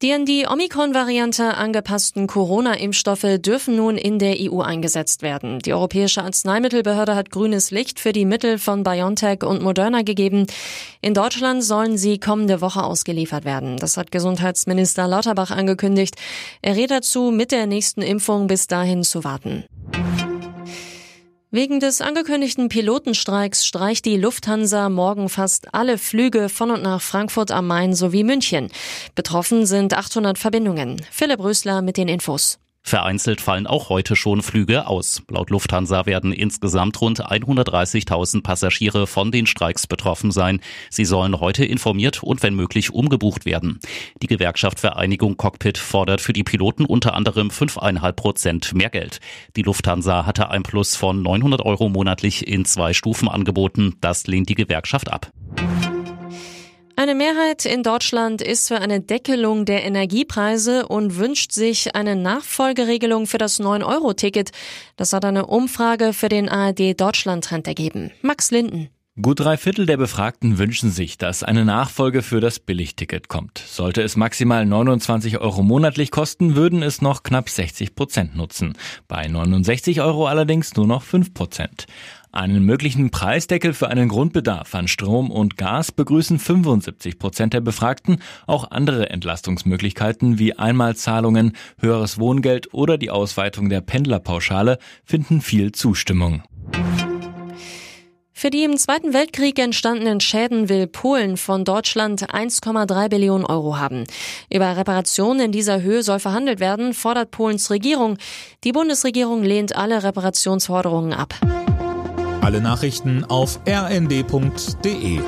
Die an die Omikron-Variante angepassten Corona-Impfstoffe dürfen nun in der EU eingesetzt werden. Die Europäische Arzneimittelbehörde hat grünes Licht für die Mittel von BioNTech und Moderna gegeben. In Deutschland sollen sie kommende Woche ausgeliefert werden. Das hat Gesundheitsminister Lauterbach angekündigt. Er rät dazu, mit der nächsten Impfung bis dahin zu warten. Wegen des angekündigten Pilotenstreiks streicht die Lufthansa morgen fast alle Flüge von und nach Frankfurt am Main sowie München. Betroffen sind 800 Verbindungen. Philipp Rösler mit den Infos. Vereinzelt fallen auch heute schon Flüge aus. Laut Lufthansa werden insgesamt rund 130.000 Passagiere von den Streiks betroffen sein. Sie sollen heute informiert und wenn möglich umgebucht werden. Die Gewerkschaft Vereinigung Cockpit fordert für die Piloten unter anderem 5,5 Prozent mehr Geld. Die Lufthansa hatte ein Plus von 900 Euro monatlich in zwei Stufen angeboten. Das lehnt die Gewerkschaft ab. Eine Mehrheit in Deutschland ist für eine Deckelung der Energiepreise und wünscht sich eine Nachfolgeregelung für das 9-Euro-Ticket. Das hat eine Umfrage für den ARD Deutschland-Trend ergeben. Max Linden. Gut drei Viertel der Befragten wünschen sich, dass eine Nachfolge für das Billigticket kommt. Sollte es maximal 29 Euro monatlich kosten, würden es noch knapp 60 Prozent nutzen. Bei 69 Euro allerdings nur noch 5 Prozent. Einen möglichen Preisdeckel für einen Grundbedarf an Strom und Gas begrüßen 75 Prozent der Befragten. Auch andere Entlastungsmöglichkeiten wie Einmalzahlungen, höheres Wohngeld oder die Ausweitung der Pendlerpauschale finden viel Zustimmung. Für die im Zweiten Weltkrieg entstandenen Schäden will Polen von Deutschland 1,3 Billionen Euro haben. Über Reparationen in dieser Höhe soll verhandelt werden, fordert Polens Regierung. Die Bundesregierung lehnt alle Reparationsforderungen ab. Alle Nachrichten auf rnd.de